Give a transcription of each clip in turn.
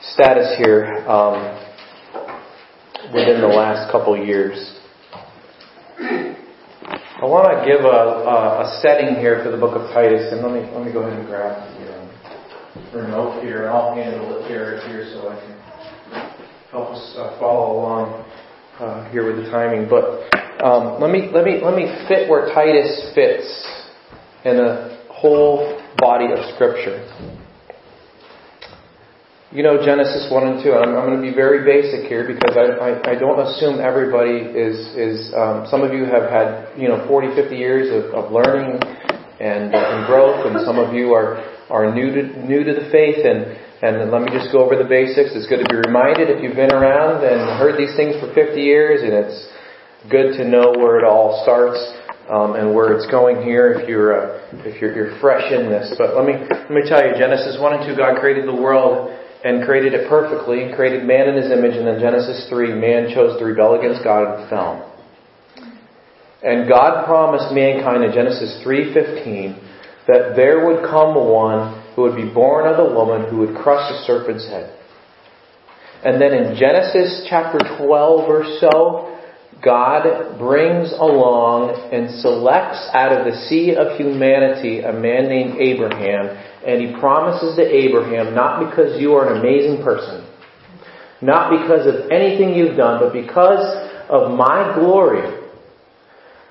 status here um, within the last couple years. I want to give a, a, a, setting here for the book of Titus, and let me let me go ahead and grab the remote here, and I'll handle it here here so I can help us uh, follow along uh, here with the timing. But um, let me let me let me fit where Titus fits in the whole body of Scripture. You know Genesis 1 and 2. I'm, I'm going to be very basic here because I, I, I don't assume everybody is, is um, some of you have had, you know, 40, 50 years of, of learning and, and growth and some of you are, are new to, new to the faith and, and let me just go over the basics. It's good to be reminded if you've been around and heard these things for 50 years and it's good to know where it all starts um, and where it's going here if you're uh, if you're, you're fresh in this. But let me let me tell you, Genesis one and two, God created the world and created it perfectly and created man in his image. And then Genesis 3, man chose to rebel against God and fell. And God promised mankind in Genesis 3:15 that there would come one who would be born of the woman who would crush the serpent's head. And then in Genesis chapter 12 or so, God brings along and selects out of the sea of humanity a man named Abraham and he promises to Abraham, not because you are an amazing person, not because of anything you've done, but because of my glory,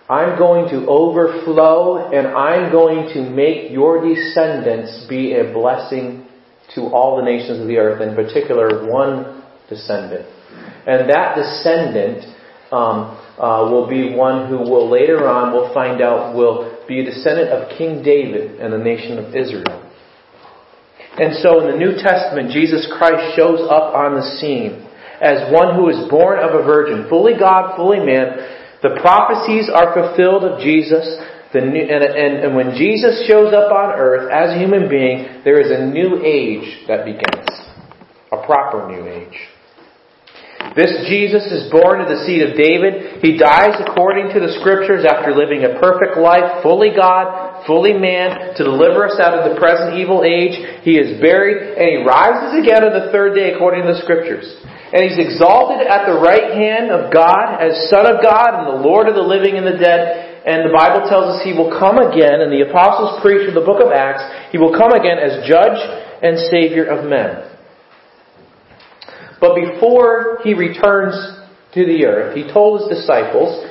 I'm going to overflow and I'm going to make your descendants be a blessing to all the nations of the earth, in particular one descendant. And that descendant um, uh, will be one who will later on, we'll find out, will be a descendant of King David and the nation of Israel. And so in the New Testament, Jesus Christ shows up on the scene as one who is born of a virgin, fully God, fully man. The prophecies are fulfilled of Jesus. New, and, and, and when Jesus shows up on earth as a human being, there is a new age that begins. A proper new age. This Jesus is born of the seed of David. He dies according to the scriptures after living a perfect life, fully God, fully man, to deliver us out of the present evil age. He is buried and he rises again on the third day according to the scriptures. And he's exalted at the right hand of God as Son of God and the Lord of the living and the dead. And the Bible tells us he will come again, and the apostles preach in the book of Acts, he will come again as judge and savior of men. But before he returns to the earth, he told his disciples,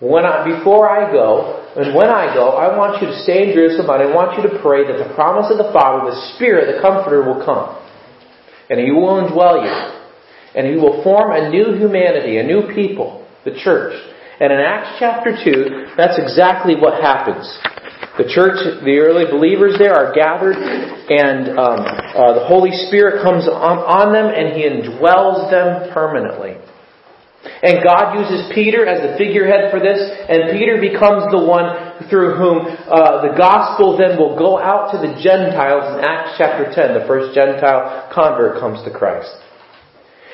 when I, before I go, and when I go, I want you to stay in Jerusalem, and I want you to pray that the promise of the Father, the Spirit, the Comforter, will come. And He will indwell you. And He will form a new humanity, a new people, the church. And in Acts chapter 2, that's exactly what happens. The church, the early believers there are gathered, and um, uh, the Holy Spirit comes on, on them, and He indwells them permanently. And God uses Peter as the figurehead for this, and Peter becomes the one through whom uh, the gospel then will go out to the Gentiles in Acts chapter 10. The first Gentile convert comes to Christ.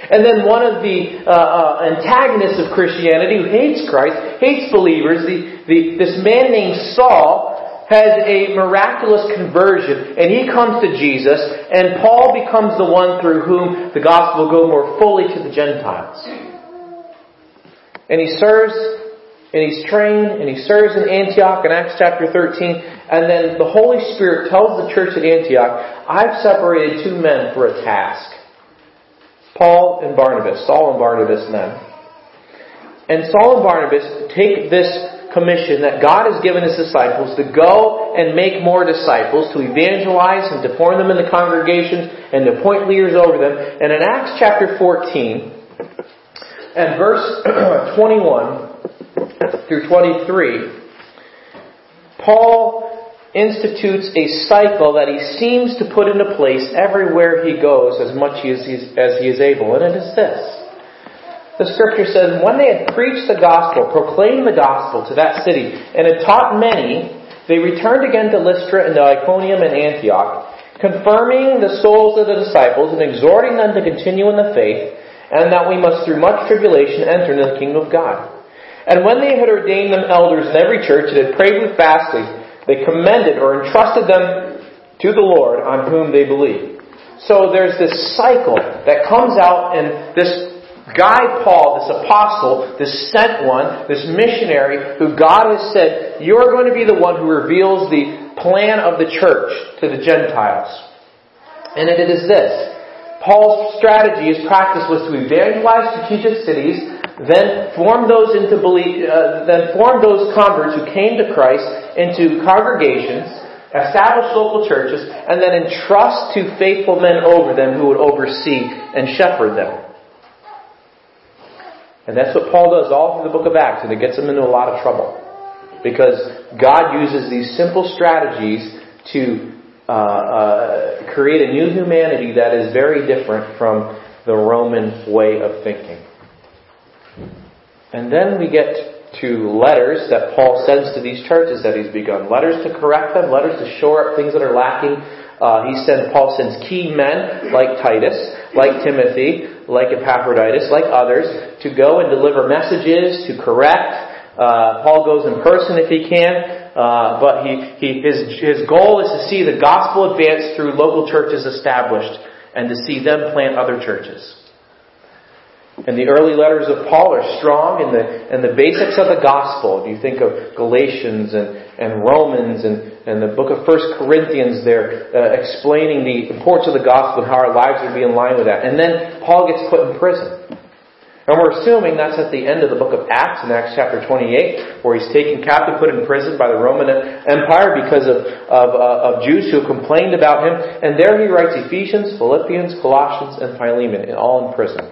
And then one of the uh, uh, antagonists of Christianity, who hates Christ, hates believers, the, the, this man named Saul, has a miraculous conversion and he comes to Jesus and Paul becomes the one through whom the gospel will go more fully to the Gentiles. And he serves and he's trained and he serves in Antioch in Acts chapter 13 and then the Holy Spirit tells the church at Antioch, I've separated two men for a task. Paul and Barnabas, Saul and Barnabas men. And Saul and Barnabas take this commission that God has given His disciples to go and make more disciples, to evangelize and to form them in the congregations and to appoint leaders over them. And in Acts chapter 14 and verse 21 through 23, Paul institutes a cycle that he seems to put into place everywhere he goes as much as he is able. And it is this the scripture says, when they had preached the gospel, proclaimed the gospel to that city, and had taught many, they returned again to Lystra and to Iconium and Antioch, confirming the souls of the disciples and exhorting them to continue in the faith, and that we must through much tribulation enter into the kingdom of God. And when they had ordained them elders in every church and had prayed with fasting, they commended or entrusted them to the Lord on whom they believed. so there's this cycle that comes out and this guy Paul, this apostle, this sent one, this missionary who God has said, you're going to be the one who reveals the plan of the church to the Gentiles. And it is this. Paul's strategy, his practice was to evangelize strategic cities, then form those into belief, uh, then form those converts who came to Christ into congregations, establish local churches, and then entrust to faithful men over them who would oversee and shepherd them. And that's what Paul does all through the book of Acts, and it gets him into a lot of trouble. Because God uses these simple strategies to uh, uh, create a new humanity that is very different from the Roman way of thinking. And then we get to letters that Paul sends to these churches that he's begun. Letters to correct them, letters to shore up things that are lacking. Uh, he sends, Paul sends key men like Titus, like Timothy, like Epaphroditus, like others, to go and deliver messages, to correct. Uh, Paul goes in person if he can, uh, but he, he, his, his goal is to see the gospel advance through local churches established and to see them plant other churches. And the early letters of Paul are strong in the, in the basics of the gospel. If you think of Galatians and, and Romans and, and the book of First Corinthians there, uh, explaining the importance of the gospel and how our lives would be in line with that. And then Paul gets put in prison. And we're assuming that's at the end of the book of Acts in Acts chapter 28, where he's taken captive, put in prison by the Roman Empire because of, of, uh, of Jews who complained about him. And there he writes Ephesians, Philippians, Colossians, and Philemon, all in prison.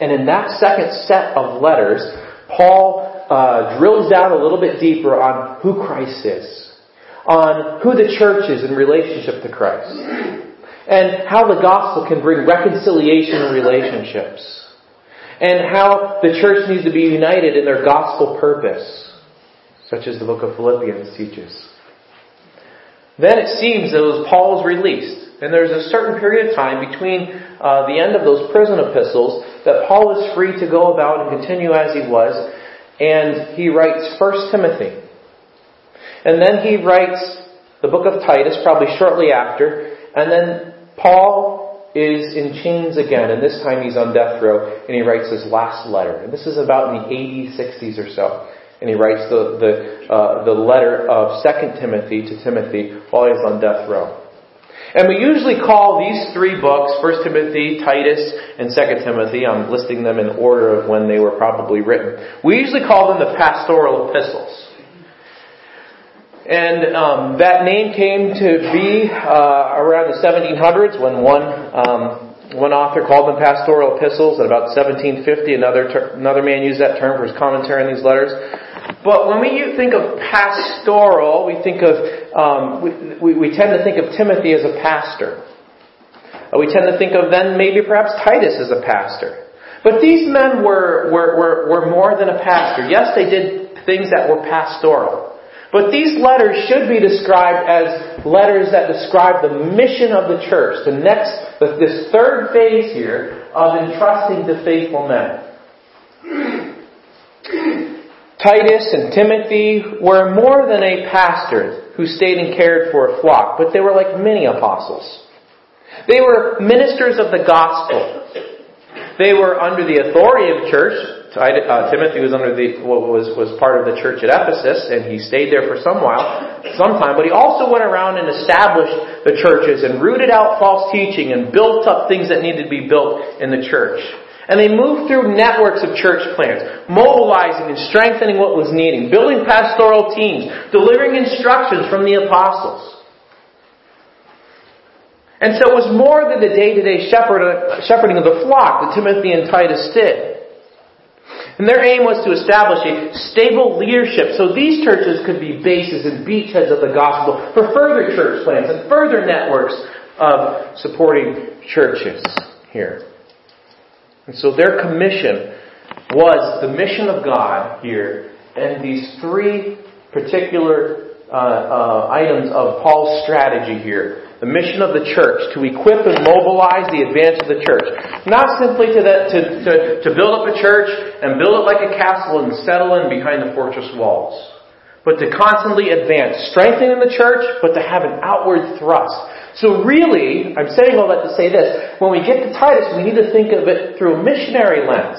And in that second set of letters, Paul uh, drills down a little bit deeper on who Christ is, on who the church is in relationship to Christ, and how the gospel can bring reconciliation in relationships, and how the church needs to be united in their gospel purpose, such as the book of Philippians teaches. Then it seems that as Paul is released, and there's a certain period of time between uh, the end of those prison epistles that Paul is free to go about and continue as he was, and he writes First Timothy. And then he writes the book of Titus, probably shortly after, and then Paul is in chains again, and this time he's on death row, and he writes his last letter. And this is about in the 80s, 60s or so. And he writes the, the, uh, the letter of 2 Timothy to Timothy while he's on death row. And we usually call these three books, 1 Timothy, Titus, and 2 Timothy, I'm listing them in order of when they were probably written. We usually call them the pastoral epistles. And um, that name came to be uh, around the 1700s when one um, one author called them pastoral epistles. At about 1750, another ter- another man used that term for his commentary on these letters. But when we think of pastoral, we think of um, we, we, tend to think of Timothy as a pastor. Uh, we tend to think of then maybe perhaps Titus as a pastor. But these men were, were, were, were more than a pastor. Yes, they did things that were pastoral. But these letters should be described as letters that describe the mission of the church, the next, this third phase here of entrusting to faithful men. Titus and Timothy were more than a pastor who stayed and cared for a flock, but they were like many apostles. They were ministers of the gospel. They were under the authority of the church. Uh, Timothy was under the was was part of the church at Ephesus, and he stayed there for some while, some time. But he also went around and established the churches and rooted out false teaching and built up things that needed to be built in the church. And they moved through networks of church plants, mobilizing and strengthening what was needed, building pastoral teams, delivering instructions from the apostles. And so it was more than the day-to-day shepherding of the flock that Timothy and Titus did. And their aim was to establish a stable leadership so these churches could be bases and beachheads of the gospel for further church plants and further networks of supporting churches here. And so their commission was the mission of God here, and these three particular uh, uh, items of Paul's strategy here. The mission of the church, to equip and mobilize the advance of the church. Not simply to, that, to, to, to build up a church and build it like a castle and settle in behind the fortress walls but to constantly advance, strengthening the church, but to have an outward thrust, So really, I'm saying all that to say this. When we get to Titus, we need to think of it through a missionary lens.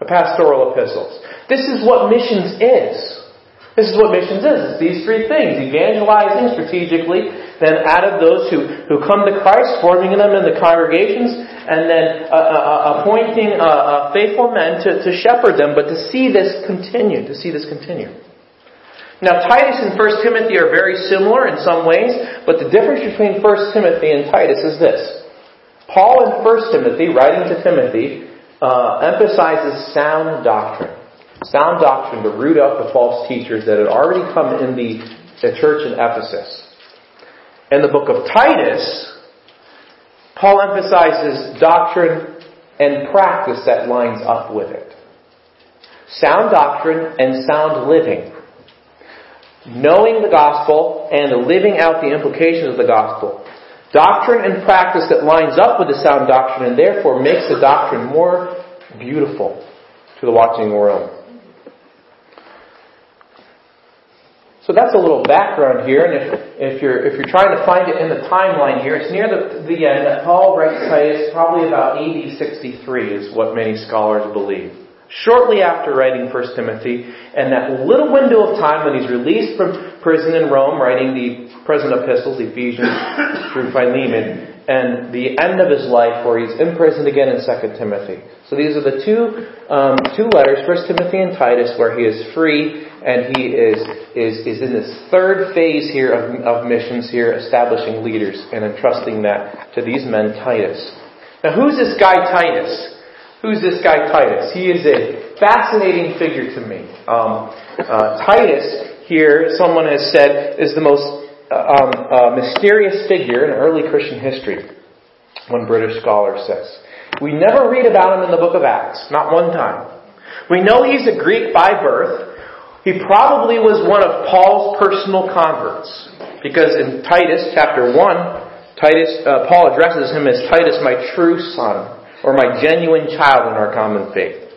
The pastoral epistles. This is what missions is. This is what missions is. It's these three things. Evangelizing strategically, then out of those who, who come to Christ, forming them in the congregations, and then uh, uh, uh appointing uh, uh, faithful men to, to shepherd them, but to see this continue, to see this continue. Now, Titus and 1 Timothy are very similar in some ways, but the difference between 1 Timothy and Titus is this. Paul in 1 Timothy, writing to Timothy, uh, emphasizes sound doctrine sound doctrine to root out the false teachers that had already come in the, the church in Ephesus. In the book of Titus, Paul emphasizes doctrine and practice that lines up with it. Sound doctrine and sound living. Knowing the gospel and living out the implications of the gospel. Doctrine and practice that lines up with the sound doctrine and therefore makes the doctrine more beautiful to the watching world. So that's a little background here, and if, if you're if you're trying to find it in the timeline here, it's near the the end Paul writes Titus, probably about AD 63 is what many scholars believe. Shortly after writing 1 Timothy, and that little window of time when he's released from prison in Rome, writing the prison epistles, Ephesians through Philemon, and the end of his life where he's imprisoned again in 2 Timothy. So these are the two, um, two letters, 1 Timothy and Titus, where he is free and he is, is, is in this third phase here of, of missions here, establishing leaders and entrusting that to these men, Titus. Now who's this guy Titus? Who's this guy Titus? He is a fascinating figure to me. Um, uh, Titus here, someone has said, is the most um, a mysterious figure in early Christian history, one British scholar says. We never read about him in the book of Acts, not one time. We know he's a Greek by birth. He probably was one of Paul's personal converts, because in Titus chapter 1, Titus, uh, Paul addresses him as Titus, my true son, or my genuine child in our common faith.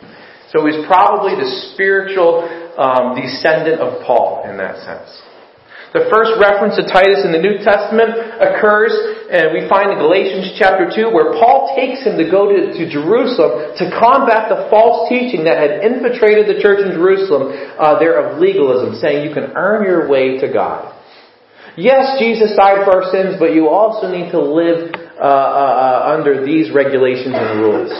So he's probably the spiritual um, descendant of Paul in that sense. The first reference to Titus in the New Testament occurs, and we find in Galatians chapter 2, where Paul takes him to go to, to Jerusalem to combat the false teaching that had infiltrated the church in Jerusalem uh, there of legalism, saying you can earn your way to God. Yes, Jesus died for our sins, but you also need to live uh, uh, uh under these regulations and rules.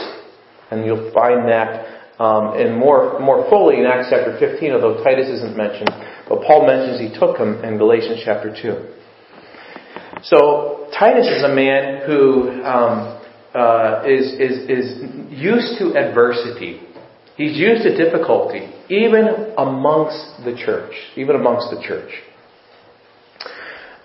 And you'll find that um, and more, more fully in Acts chapter 15, although Titus isn't mentioned. But Paul mentions he took him in Galatians chapter 2. So Titus is a man who um, uh, is is, is used to adversity. He's used to difficulty, even amongst the church, even amongst the church.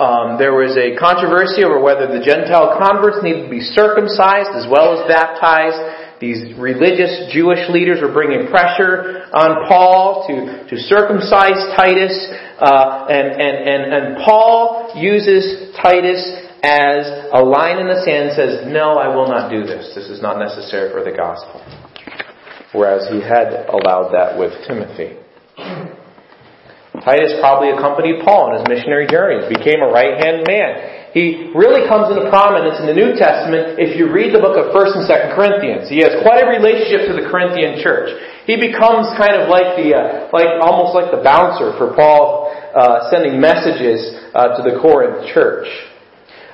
Um, there was a controversy over whether the Gentile converts needed to be circumcised as well as baptized. These religious Jewish leaders were bringing pressure on Paul to, to circumcise Titus, uh, and, and, and, and Paul uses Titus as a line in the sand says, no, I will not do this. This is not necessary for the gospel. Whereas he had allowed that with Timothy. Titus probably accompanied Paul on his missionary journeys, became a right-hand man. He really comes into prominence in the New Testament if you read the book of 1st and 2nd Corinthians. He has quite a relationship to the Corinthian church. He becomes kind of like the, uh, like, almost like the bouncer for Paul, uh, sending messages, uh, to the Corinth church.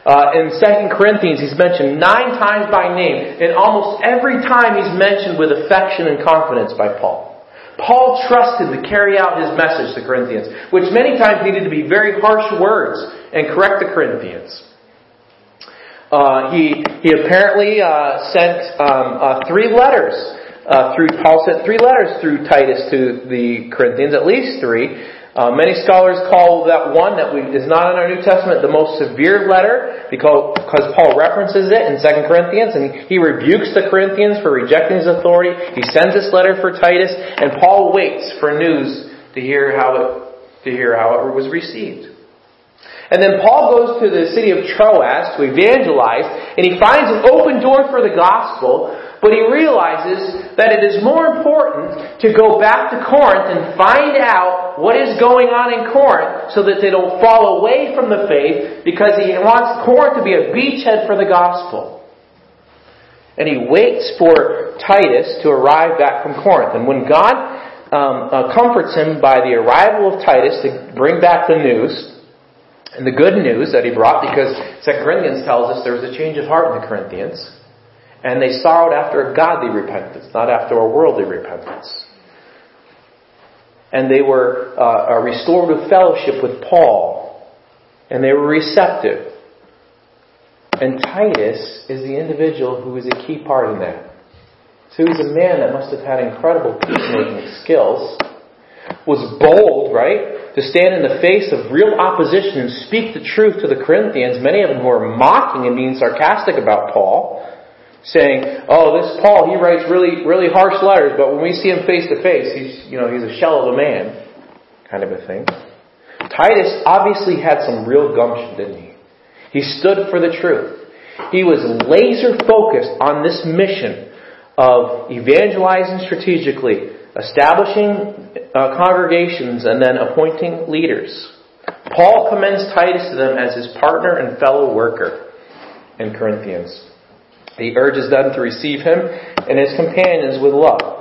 Uh, in 2 Corinthians, he's mentioned nine times by name, and almost every time he's mentioned with affection and confidence by Paul. Paul trusted to carry out his message to Corinthians, which many times needed to be very harsh words and correct the Corinthians. Uh, he he apparently uh, sent um, uh, three letters uh, through Paul sent three letters through Titus to the Corinthians, at least three. Uh, many scholars call that one that we, is not in our New Testament the most severe letter because, because Paul references it in 2 Corinthians and he rebukes the Corinthians for rejecting his authority. He sends this letter for Titus and Paul waits for news to hear how it, to hear how it was received. And then Paul goes to the city of Troas to evangelize, and he finds an open door for the gospel But he realizes that it is more important to go back to Corinth and find out what is going on in Corinth so that they don't fall away from the faith because he wants Corinth to be a beachhead for the gospel. And he waits for Titus to arrive back from Corinth. And when God um, uh, comforts him by the arrival of Titus to bring back the news, and the good news that he brought, because 2 Corinthians tells us there was a change of heart in the Corinthians, and they sorrowed after a godly repentance, not after a worldly repentance. And they were uh, uh, restored with fellowship with Paul, and they were receptive. And Titus is the individual who is a key part in that. So he's a man that must have had incredible peacemaking skills, was bold, right? To stand in the face of real opposition and speak the truth to the Corinthians, many of them who are mocking and being sarcastic about Paul saying, "Oh, this Paul, he writes really, really harsh letters, but when we see him face to face, he's, you know, he's a shell of a man," kind of a thing. Titus obviously had some real gumption, didn't he? He stood for the truth. He was laser focused on this mission of evangelizing strategically, establishing uh, congregations, and then appointing leaders. Paul commends Titus to them as his partner and fellow worker in Corinthians. He urges them to receive him and his companions with love.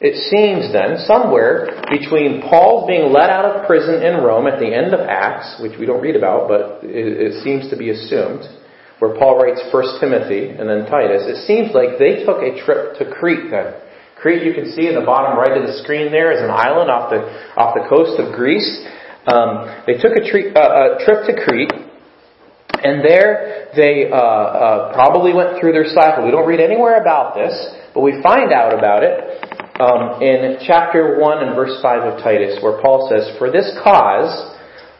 It seems then, somewhere between Paul's being let out of prison in Rome at the end of Acts, which we don't read about, but it, seems to be assumed, where Paul writes 1 Timothy and then Titus, it seems like they took a trip to Crete then. Crete, you can see in the bottom right of the screen there, is an island off the, off the coast of Greece. Um, they took a, tre- uh, a trip to Crete, and there they uh, uh, probably went through their cycle. We don't read anywhere about this, but we find out about it um, in chapter 1 and verse 5 of Titus, where Paul says, For this cause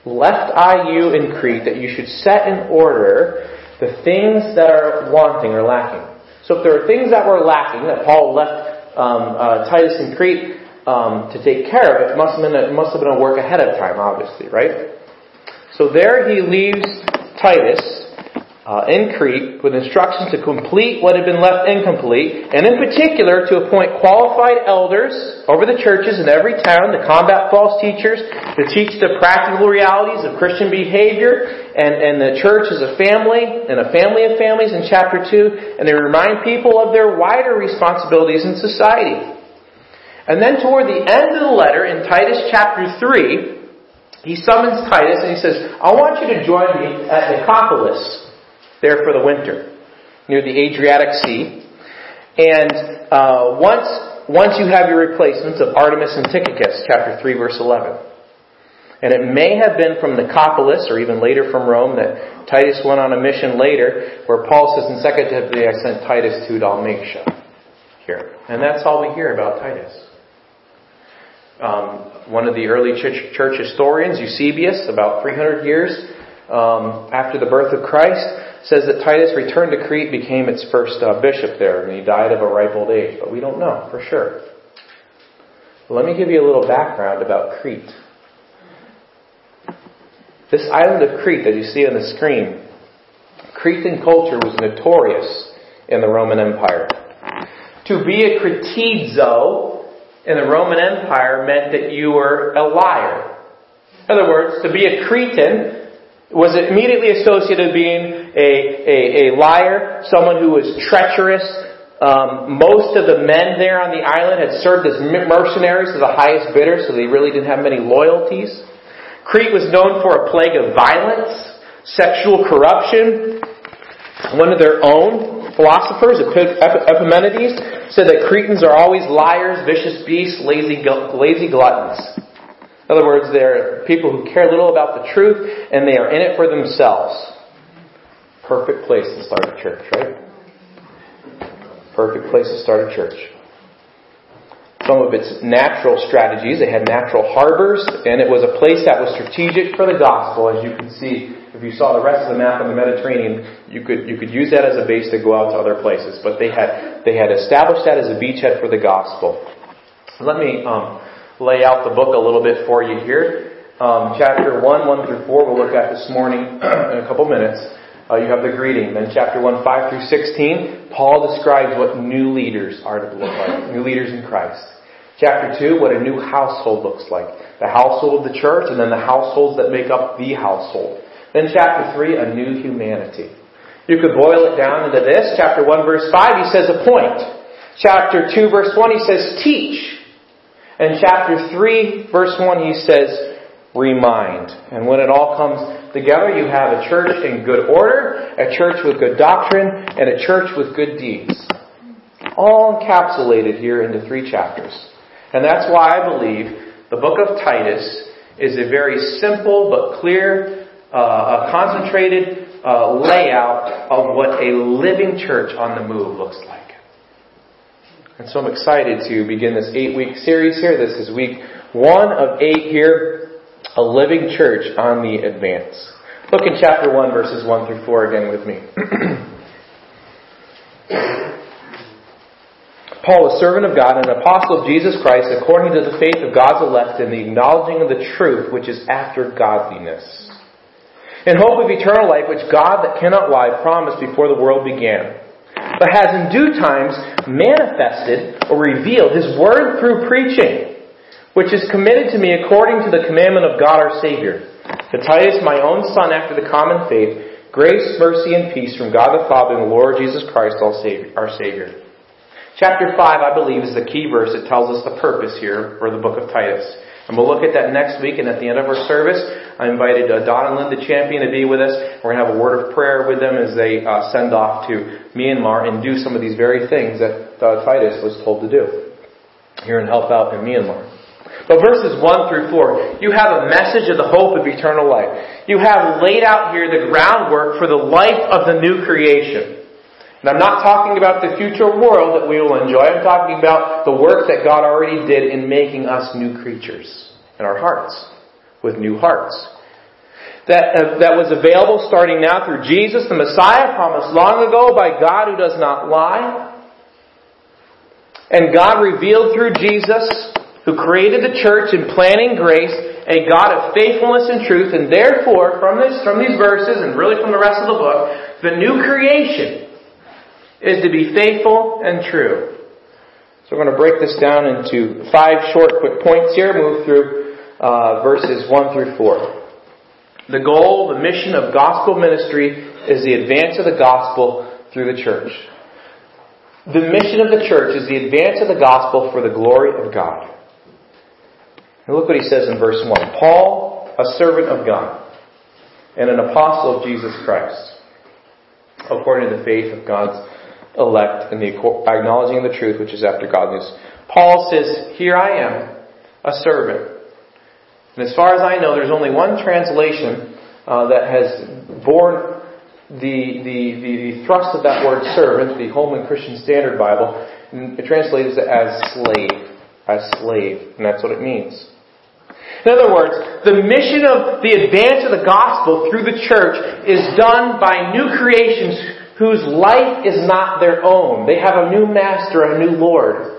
left I you in Crete that you should set in order the things that are wanting or lacking. So if there are things that were lacking that Paul left um, uh, Titus in Crete um, to take care of, it must have, been a, must have been a work ahead of time, obviously, right? So there he leaves Titus uh, in Crete with instructions to complete what had been left incomplete, and in particular to appoint qualified elders over the churches in every town to combat false teachers, to teach the practical realities of Christian behavior, and, and the church as a family, and a family of families in chapter 2, and they remind people of their wider responsibilities in society. And then toward the end of the letter, in Titus chapter 3, he summons Titus and he says, I want you to join me at Nicopolis, there for the winter, near the Adriatic Sea. And uh, once, once you have your replacements of Artemas and Tychicus, chapter 3, verse 11. And it may have been from Nicopolis, or even later from Rome, that Titus went on a mission later, where Paul says in 2 Timothy, I sent Titus to Dalmatia. Here. And that's all we hear about Titus. Um, one of the early church, church, historians, Eusebius, about 300 years um, after the birth of Christ, says that Titus returned to Crete, became its first uh, bishop there, and he died of a ripe old age. But we don't know for sure. Let me give you a little background about Crete. This island of Crete that you see on the screen, Cretan culture was notorious in the Roman Empire. To be a Cretizo in the Roman Empire meant that you were a liar. In other words, to be a Cretan was immediately associated with being a, a, a liar, someone who was treacherous. Um, most of the men there on the island had served as mercenaries to the highest bidder, so they really didn't have many loyalties. Crete was known for a plague of violence, sexual corruption. One of their own philosophers, Epimenides, said that Cretans are always liars, vicious beasts, lazy, lazy gluttons. In other words, they're people who care little about the truth and they are in it for themselves. Perfect place to start a church, right? Perfect place to start a church. Some of its natural strategies, It had natural harbors, and it was a place that was strategic for the gospel, as you can see if you saw the rest of the map of the Mediterranean, you could, you could use that as a base to go out to other places. But they had, they had established that as a beachhead for the gospel. Let me um, lay out the book a little bit for you here. Um, chapter 1, 1 through 4, we'll look at this morning in a couple minutes. uh, you have the greeting. Then chapter 1, 5 through 16, Paul describes what new leaders are to look like. New leaders in Christ. Chapter 2, what a new household looks like. The household of the church and then the households that make up the household. Then chapter 3, a new humanity. You could boil it down into this. Chapter 1 verse 5, he says appoint. Chapter 2 verse 1, he says teach. And chapter 3 verse 1, he says remind. And when it all comes together, you have a church in good order, a church with good doctrine, and a church with good deeds. All encapsulated here into three chapters. And that's why I believe the book of Titus is a very simple but clear, uh, concentrated uh, layout of what a living church on the move looks like. And so I'm excited to begin this eight week series here. This is week one of eight here a living church on the advance. Look in chapter 1, verses 1 through 4 again with me. Paul, a servant of God and an apostle of Jesus Christ, according to the faith of God's elect and the acknowledging of the truth which is after godliness. In hope of eternal life, which God that cannot lie promised before the world began, but has in due times manifested or revealed his word through preaching which is committed to me according to the commandment of God our Savior. To Titus, my own son after the common faith, grace, mercy, and peace from God the Father and the Lord Jesus Christ our Savior. Chapter 5, I believe, is the key verse that tells us the purpose here for the book of Titus. And we'll look at that next week, and at the end of our service, I invited uh, Don and Linda Champion to be with us. We're going to have a word of prayer with them as they uh, send off to Myanmar and do some of these very things that uh, Titus was told to do here and help out in Myanmar. But verses 1 through 4, you have a message of the hope of eternal life. You have laid out here the groundwork for the life of the new creation. And I'm not talking about the future world that we will enjoy. I'm talking about the work that God already did in making us new creatures in our hearts, with new hearts. That, uh, that was available starting now through Jesus, the Messiah, promised long ago by God who does not lie. And God revealed through Jesus who created the church in planning grace, a God of faithfulness and truth, and therefore, from this, from these verses, and really from the rest of the book, the new creation is to be faithful and true. So we're going to break this down into five short, quick points here, move through uh, verses 1 through 4. The goal, the mission of gospel ministry is the advance of the gospel through the church. The mission of the church is the advance of the gospel for the glory of God. And look what he says in verse 1. Paul, a servant of God, and an apostle of Jesus Christ, according to the faith of God's elect and the acknowledging the truth which is after godliness. Paul says, Here I am, a servant. And as far as I know, there's only one translation uh, that has borne the, the, the, the, thrust of that word servant, the Holman Christian Standard Bible, and it translates it as slave. As slave. And that's what it means. In other words, the mission of the advance of the gospel through the church is done by new creations whose life is not their own. They have a new master, a new Lord.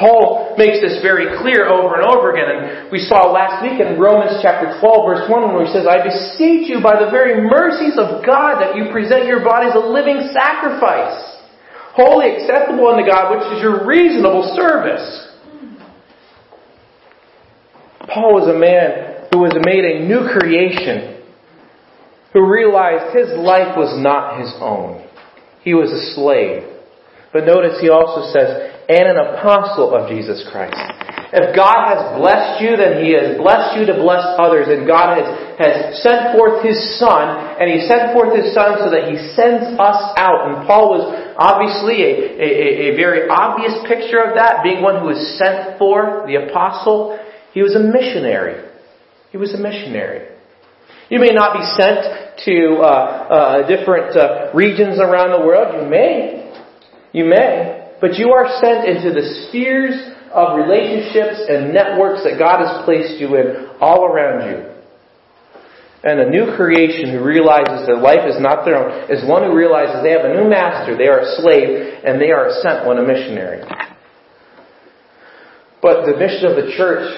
Paul makes this very clear over and over again, and we saw last week in Romans chapter 12 verse 1 where he says, I beseech you by the very mercies of God that you present your bodies a living sacrifice, holy acceptable unto God, which is your reasonable service. Paul was a man who was made a new creation, who realized his life was not his own. He was a slave. But notice he also says, and an apostle of Jesus Christ. If God has blessed you, then He has blessed you to bless others. And God has, has sent forth His Son, and He sent forth His Son so that He sends us out. And Paul was obviously a, a, a very obvious picture of that, being one who was sent forth, the apostle. He was a missionary. He was a missionary. You may not be sent to uh, uh, different uh, regions around the world. You may. You may. But you are sent into the spheres of relationships and networks that God has placed you in all around you. And a new creation who realizes their life is not their own is one who realizes they have a new master, they are a slave, and they are sent one, a missionary. But the mission of the church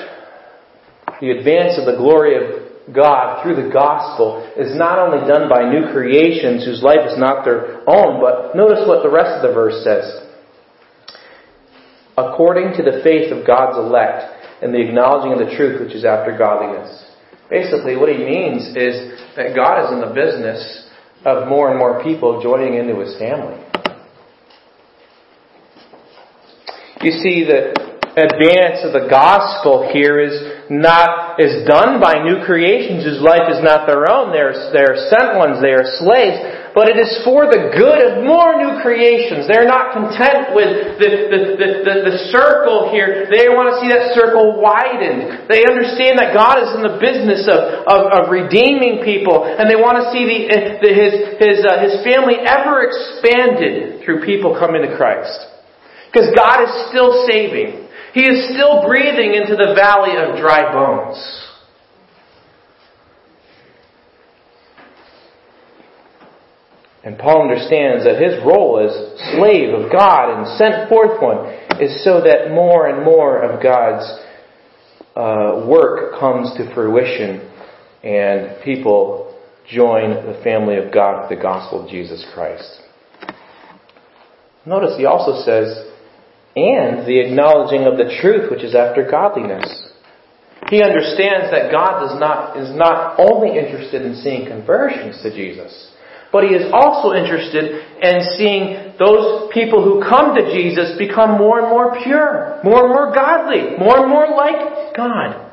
the advance of the glory of God through the gospel is not only done by new creations whose life is not their own, but notice what the rest of the verse says. According to the faith of God's elect and the acknowledging of the truth which is after godliness. Basically, what he means is that God is in the business of more and more people joining into his family. You see, the advance of the gospel here is not is done by new creations whose life is not their own. They're, they're sent ones, they are slaves, but it is for the good of more new creations. They're not content with the, the, the, the, the circle here. They want to see that circle widened. They understand that God is in the business of, of, of redeeming people, and they want to see the, the, his, his, uh, his family ever expanded through people coming to Christ. Because God is still saving. He is still breathing into the valley of dry bones. And Paul understands that his role as slave of God and sent forth one is so that more and more of God's uh, work comes to fruition and people join the family of God with the gospel of Jesus Christ. Notice he also says, and the acknowledging of the truth which is after godliness. He understands that God does not, is not only interested in seeing conversions to Jesus, but He is also interested in seeing those people who come to Jesus become more and more pure, more and more godly, more and more like God.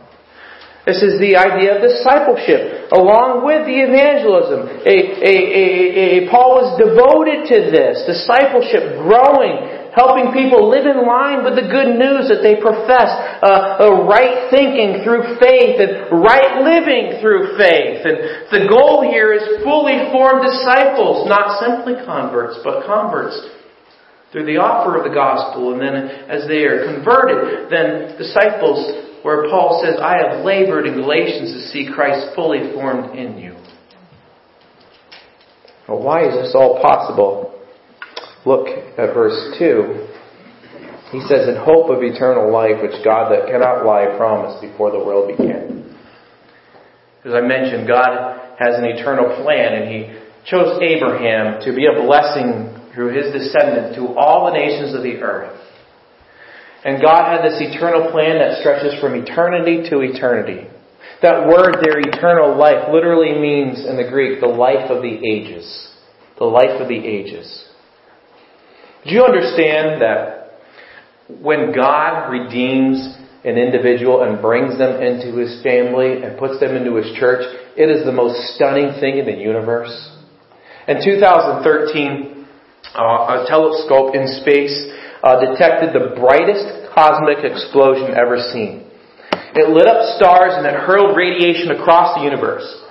This is the idea of discipleship, along with the evangelism. A, a, a, Paul was devoted to this, discipleship, growing, helping people live in line with the good news that they profess, uh, right thinking through faith and right living through faith. And the goal here is fully formed disciples, not simply converts, but converts through the offer of the gospel. And then as they are converted, then disciples, where Paul says, I have labored in Galatians to see Christ fully formed in you. Well, why is this all possible? Look at verse 2. He says, In hope of eternal life, which God that cannot lie promised before the world began. As I mentioned, God has an eternal plan, and He chose Abraham to be a blessing through his descendant to all the nations of the earth. And God had this eternal plan that stretches from eternity to eternity. That word there, eternal life, literally means in the Greek, the life of the ages. The life of the ages. Do you understand that when God redeems an individual and brings them into his family and puts them into his church, it is the most stunning thing in the universe? In 2013, uh, a telescope in space uh, detected the brightest cosmic explosion ever seen. It lit up stars and it hurled radiation across the universe.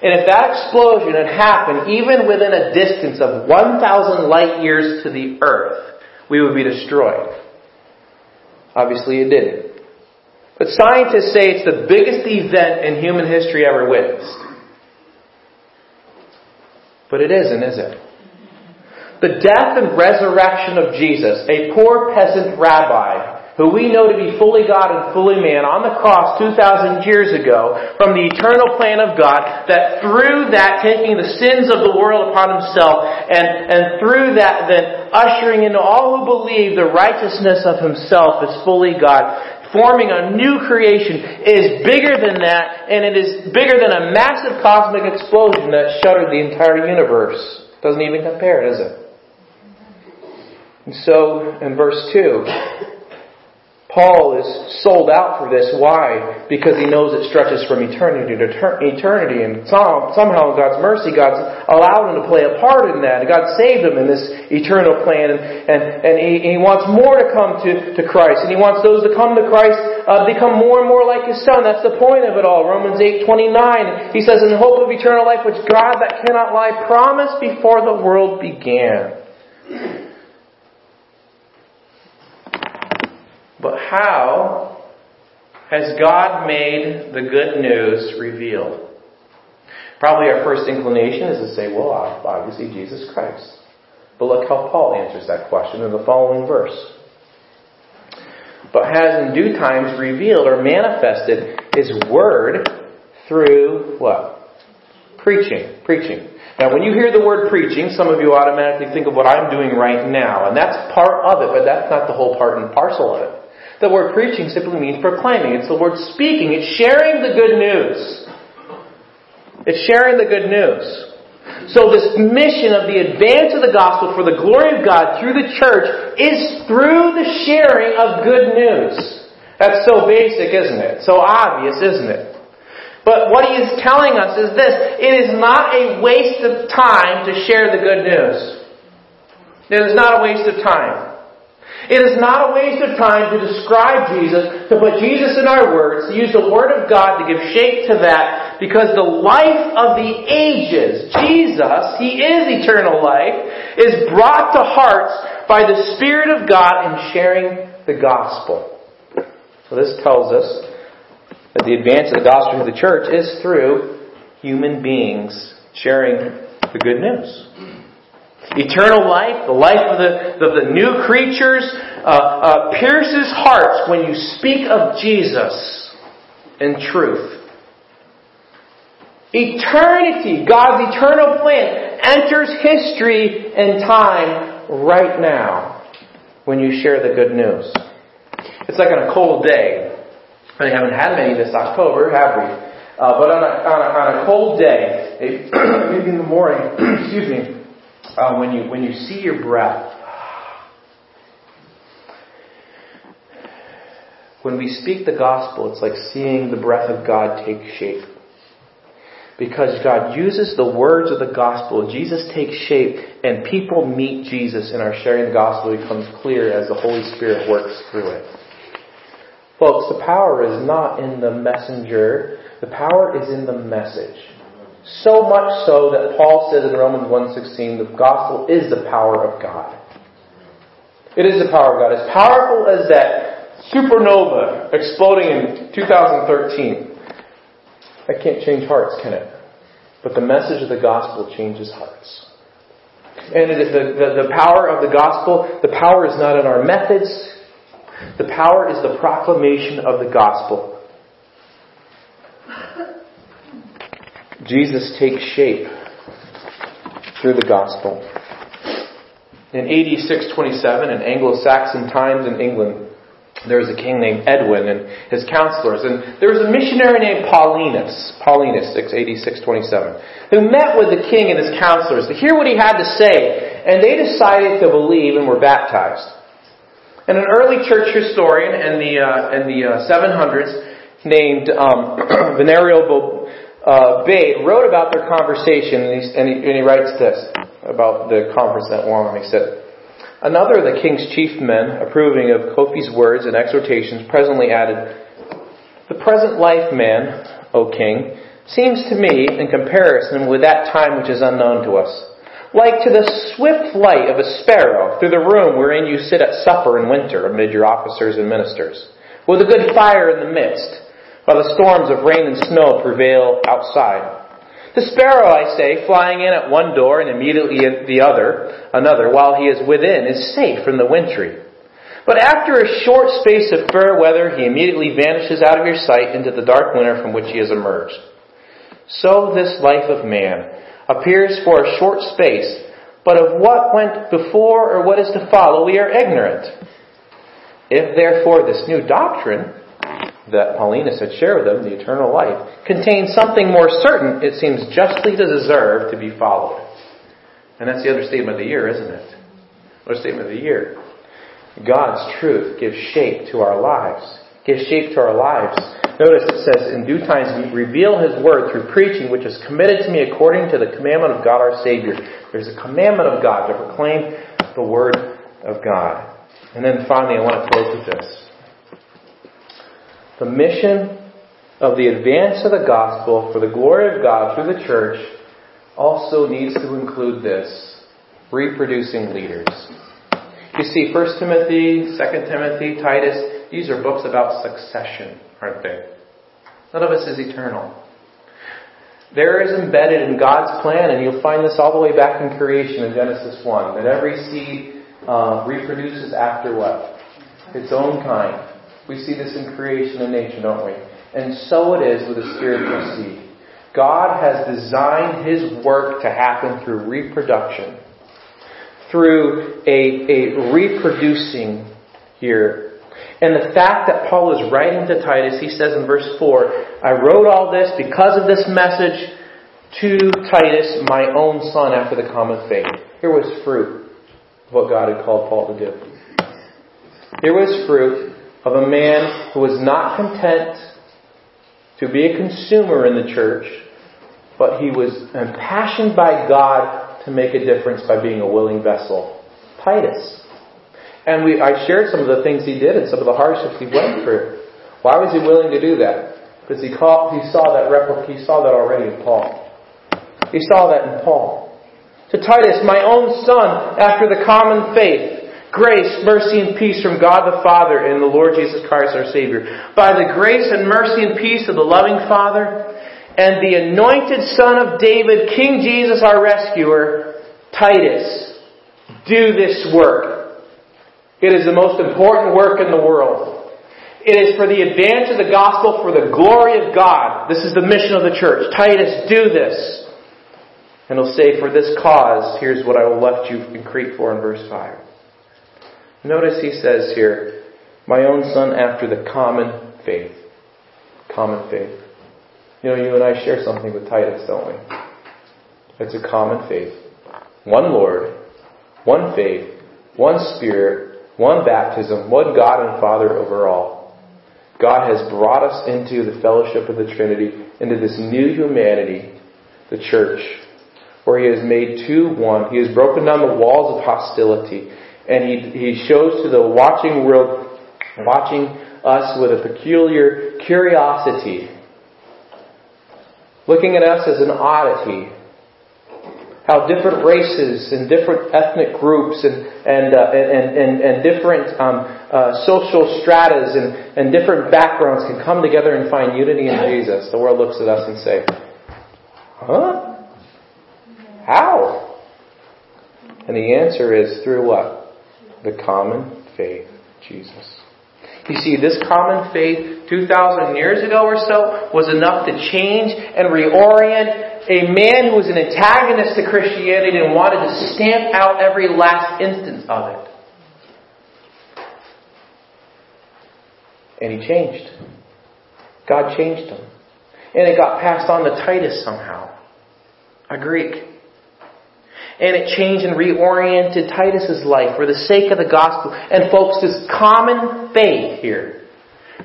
And if that explosion had happened even within a distance of 1,000 light years to the Earth, we would be destroyed. Obviously it didn't. But scientists say it's the biggest event in human history ever witnessed. But it isn't, is it? The death and resurrection of Jesus, a poor peasant rabbi, who we know to be fully God and fully man on the cross 2,000 years ago from the eternal plan of God that through that taking the sins of the world upon himself and, and through that then ushering into all who believe the righteousness of himself as fully God forming a new creation is bigger than that and it is bigger than a massive cosmic explosion that shuttered the entire universe. Doesn't even compare, does it? And so, in verse 2, Paul is sold out for this. Why? Because he knows it stretches from eternity to eternity. And somehow, in God's mercy, God's allowed him to play a part in that. God saved him in this eternal plan. And, and, and he, he wants more to come to, to Christ. And he wants those to come to Christ uh, become more and more like his Son. That's the point of it all. Romans 8 29. He says, In the hope of eternal life, which God that cannot lie promised before the world began. But how has God made the good news revealed? Probably our first inclination is to say, well, obviously Jesus Christ. But look how Paul answers that question in the following verse. But has in due times revealed or manifested His Word through what? Preaching. Preaching. Now, when you hear the word preaching, some of you automatically think of what I'm doing right now, and that's part of it, but that's not the whole part and parcel of it. The word preaching simply means proclaiming. It's the word speaking. It's sharing the good news. It's sharing the good news. So this mission of the advance of the gospel for the glory of God through the church is through the sharing of good news. That's so basic, isn't it? So obvious, isn't it? But what he is telling us is this. It is not a waste of time to share the good news. It is not a waste of time. It is not a waste of time to describe Jesus, to put Jesus in our words, to use the Word of God to give shape to that, because the life of the ages, Jesus, He is eternal life, is brought to hearts by the Spirit of God in sharing the gospel. So this tells us that the advance of the gospel to the church is through human beings sharing the good news eternal life, the life of the, of the new creatures, uh, uh, pierces hearts when you speak of Jesus in truth. Eternity, God's eternal plan, enters history and time right now when you share the good news. It's like on a cold day. We haven't had many this October, have we? Uh, but on a, on, a, on a cold day, maybe in the morning, excuse me, uh, when you when you see your breath. When we speak the gospel, it's like seeing the breath of God take shape. Because God uses the words of the gospel, Jesus takes shape, and people meet Jesus, and our sharing the gospel becomes clear as the Holy Spirit works through it. Folks, the power is not in the messenger, the power is in the message. So much so that Paul says in Romans 1.16, the gospel is the power of God. It is the power of God. As powerful as that supernova exploding in 2013, that can't change hearts, can it? But the message of the gospel changes hearts. And the, the, the power of the gospel, the power is not in our methods. The power is the proclamation of the gospel. Jesus takes shape through the gospel. In AD 627, in Anglo-Saxon times in England, there was a king named Edwin and his counselors, and there was a missionary named Paulinus, Paulinus, 6, AD 627, who met with the king and his counselors to hear what he had to say, and they decided to believe and were baptized. And an early church historian in the uh, in the uh, 700s named um, Venerio uh, Bede wrote about their conversation, and, and, he, and he writes this about the conference that won. He said, Another of the king's chief men, approving of Coifi's words and exhortations, presently added, The present life, man, O king, seems to me, in comparison with that time which is unknown to us, like to the swift flight of a sparrow through the room wherein you sit at supper in winter amid your officers and ministers, with a good fire in the midst while the storms of rain and snow prevail outside. The sparrow, I say, flying in at one door and immediately at the other, another, while he is within, is safe from the wintry. But after a short space of fair weather, he immediately vanishes out of your sight into the dark winter from which he has emerged. So this life of man appears for a short space, but of what went before or what is to follow we are ignorant. If therefore this new doctrine, that Paulinus had shared with them, the eternal life, contains something more certain, it seems justly to deserve to be followed. And that's the understatement of the year, isn't it? Understatement of the year. God's truth gives shape to our lives. Gives shape to our lives. Notice it says, In due time reveal His word through preaching, which is committed to me according to the commandment of God our Savior. There's a commandment of God to proclaim the word of God. And then finally, I want to close with this. The mission of the advance of the gospel for the glory of God through the church also needs to include this reproducing leaders. You see, 1 Timothy, 2 Timothy, Titus, these are books about succession, aren't they? None of us is eternal. There is embedded in God's plan, and you'll find this all the way back in creation in Genesis 1, that every seed uh, reproduces after what? Its own kind. We see this in creation and nature, don't we? and so it is with the spiritual seed. God has designed His work to happen through reproduction, through a, a reproducing here. And the fact that Paul is writing to Titus, he says in verse 4, I wrote all this because of this message to Titus, my own son, after the common faith. Here was fruit of what God had called Paul to do. Here was fruit of a man who was not content to be a consumer in the church, but he was impassioned by God to make a difference by being a willing vessel. Titus. And we, I shared some of the things he did and some of the hardships he went through. Why was he willing to do that? Because he, he saw that replica, he saw that already in Paul. He saw that in Paul. To Titus, my own son, after the common faith, grace, mercy, and peace from God the Father and the Lord Jesus Christ our Savior. By the grace and mercy and peace of the loving Father and the anointed Son of David, King Jesus our rescuer, Titus, do this work. It is the most important work in the world. It is for the advance of the gospel for the glory of God. This is the mission of the church. Titus, do this. And he'll say, For this cause, here's what I will left you in Crete for in verse 5. Notice he says here, My own son after the common faith. Common faith. You know, you and I share something with Titus, don't we? It's a common faith. One Lord, one faith, one Spirit, one baptism, one God and Father over all. God has brought us into the fellowship of the Trinity, into this new humanity, the church where he has made two one. He has broken down the walls of hostility. And he, he shows to the watching world, watching us with a peculiar curiosity, looking at us as an oddity, how different races and different ethnic groups and and uh, and, and, and different um, uh, social stratas and, and different backgrounds can come together and find unity in Jesus. The world looks at us and say, "Huh? How? And the answer is through what? The common faith, Jesus. You see, this common faith 2,000 years ago or so was enough to change and reorient a man who was an antagonist to Christianity and wanted to stamp out every last instance of it. And he changed. God changed him. And it got passed on to Titus somehow, a Greek. And it changed and reoriented Titus's life for the sake of the gospel. And folks, this common faith here,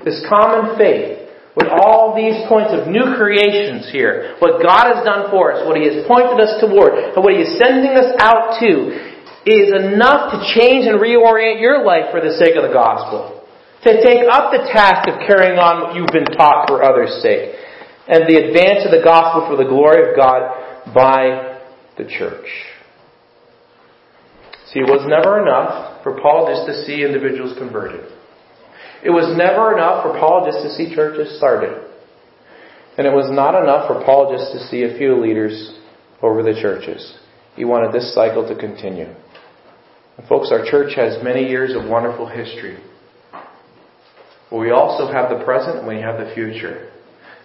this common faith, with all these points of new creations here, what God has done for us, what He has pointed us toward, and what He is sending us out to, is enough to change and reorient your life for the sake of the gospel. To take up the task of carrying on what you've been taught for others' sake. And the advance of the gospel for the glory of God by the church. See, it was never enough for Paul just to see individuals converted. It was never enough for Paul just to see churches started. And it was not enough for Paul just to see a few leaders over the churches. He wanted this cycle to continue. And folks, our church has many years of wonderful history. But we also have the present and we have the future.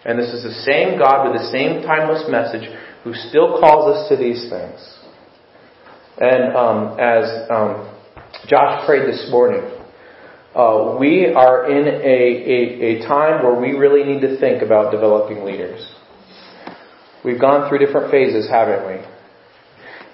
And this is the same God with the same timeless message who still calls us to these things. And um, as um, Josh prayed this morning, uh, we are in a, a, a time where we really need to think about developing leaders. We've gone through different phases, haven't we?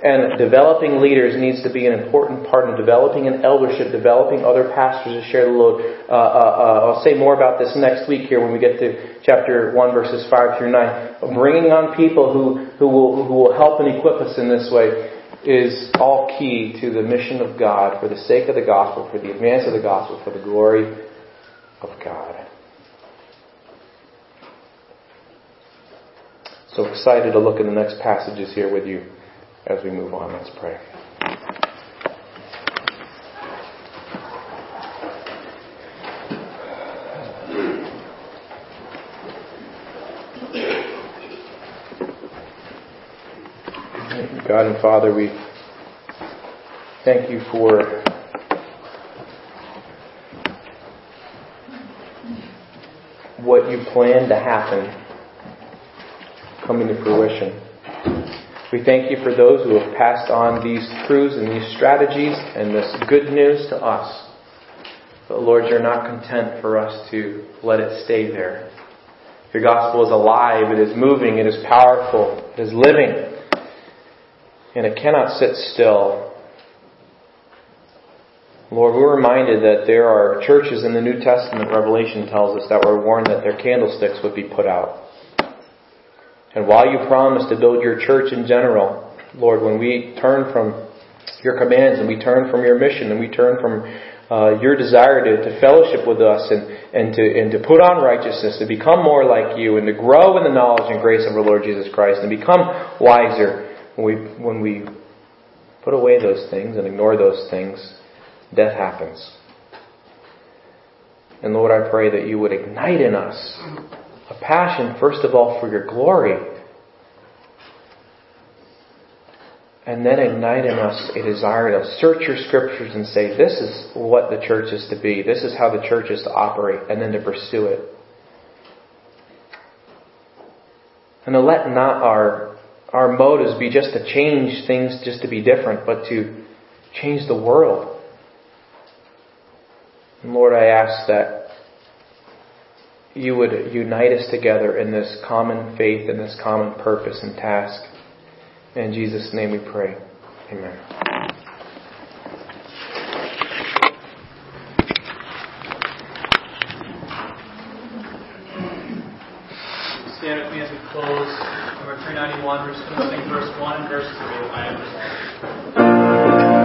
And developing leaders needs to be an important part in developing an eldership, developing other pastors to share the load. Uh, uh, uh, I'll say more about this next week here when we get to chapter 1 verses 5 through 9. Bringing on people who, who, will, who will help and equip us in this way is all key to the mission of God for the sake of the gospel, for the advance of the gospel, for the glory of God. So excited to look at the next passages here with you as we move on. Let's pray. God and Father, we thank you for what you plan to happen coming to fruition. We thank you for those who have passed on these truths and these strategies and this good news to us. But Lord, you're not content for us to let it stay there. Your gospel is alive, it is moving, it is powerful, it is living, and it cannot sit still. Lord, we're reminded that there are churches in the New Testament, Revelation tells us, that were warned that their candlesticks would be put out. And while you promise to build your church in general, Lord, when we turn from your commands and we turn from your mission and we turn from uh, your desire to, to fellowship with us and, and, to, and to put on righteousness, to become more like you, and to grow in the knowledge and grace of our Lord Jesus Christ, and become wiser when we, when we put away those things and ignore those things, death happens. And Lord, I pray that you would ignite in us a passion, first of all, for your glory. And then ignite in us a desire to search your scriptures and say, this is what the church is to be. This is how the church is to operate, and then to pursue it. And to let not our, our motives be just to change things just to be different, but to change the world. And Lord, I ask that you would unite us together in this common faith and this common purpose and task. In Jesus' name we pray. Amen. one. We're going to sing verse one and verse two. I understand.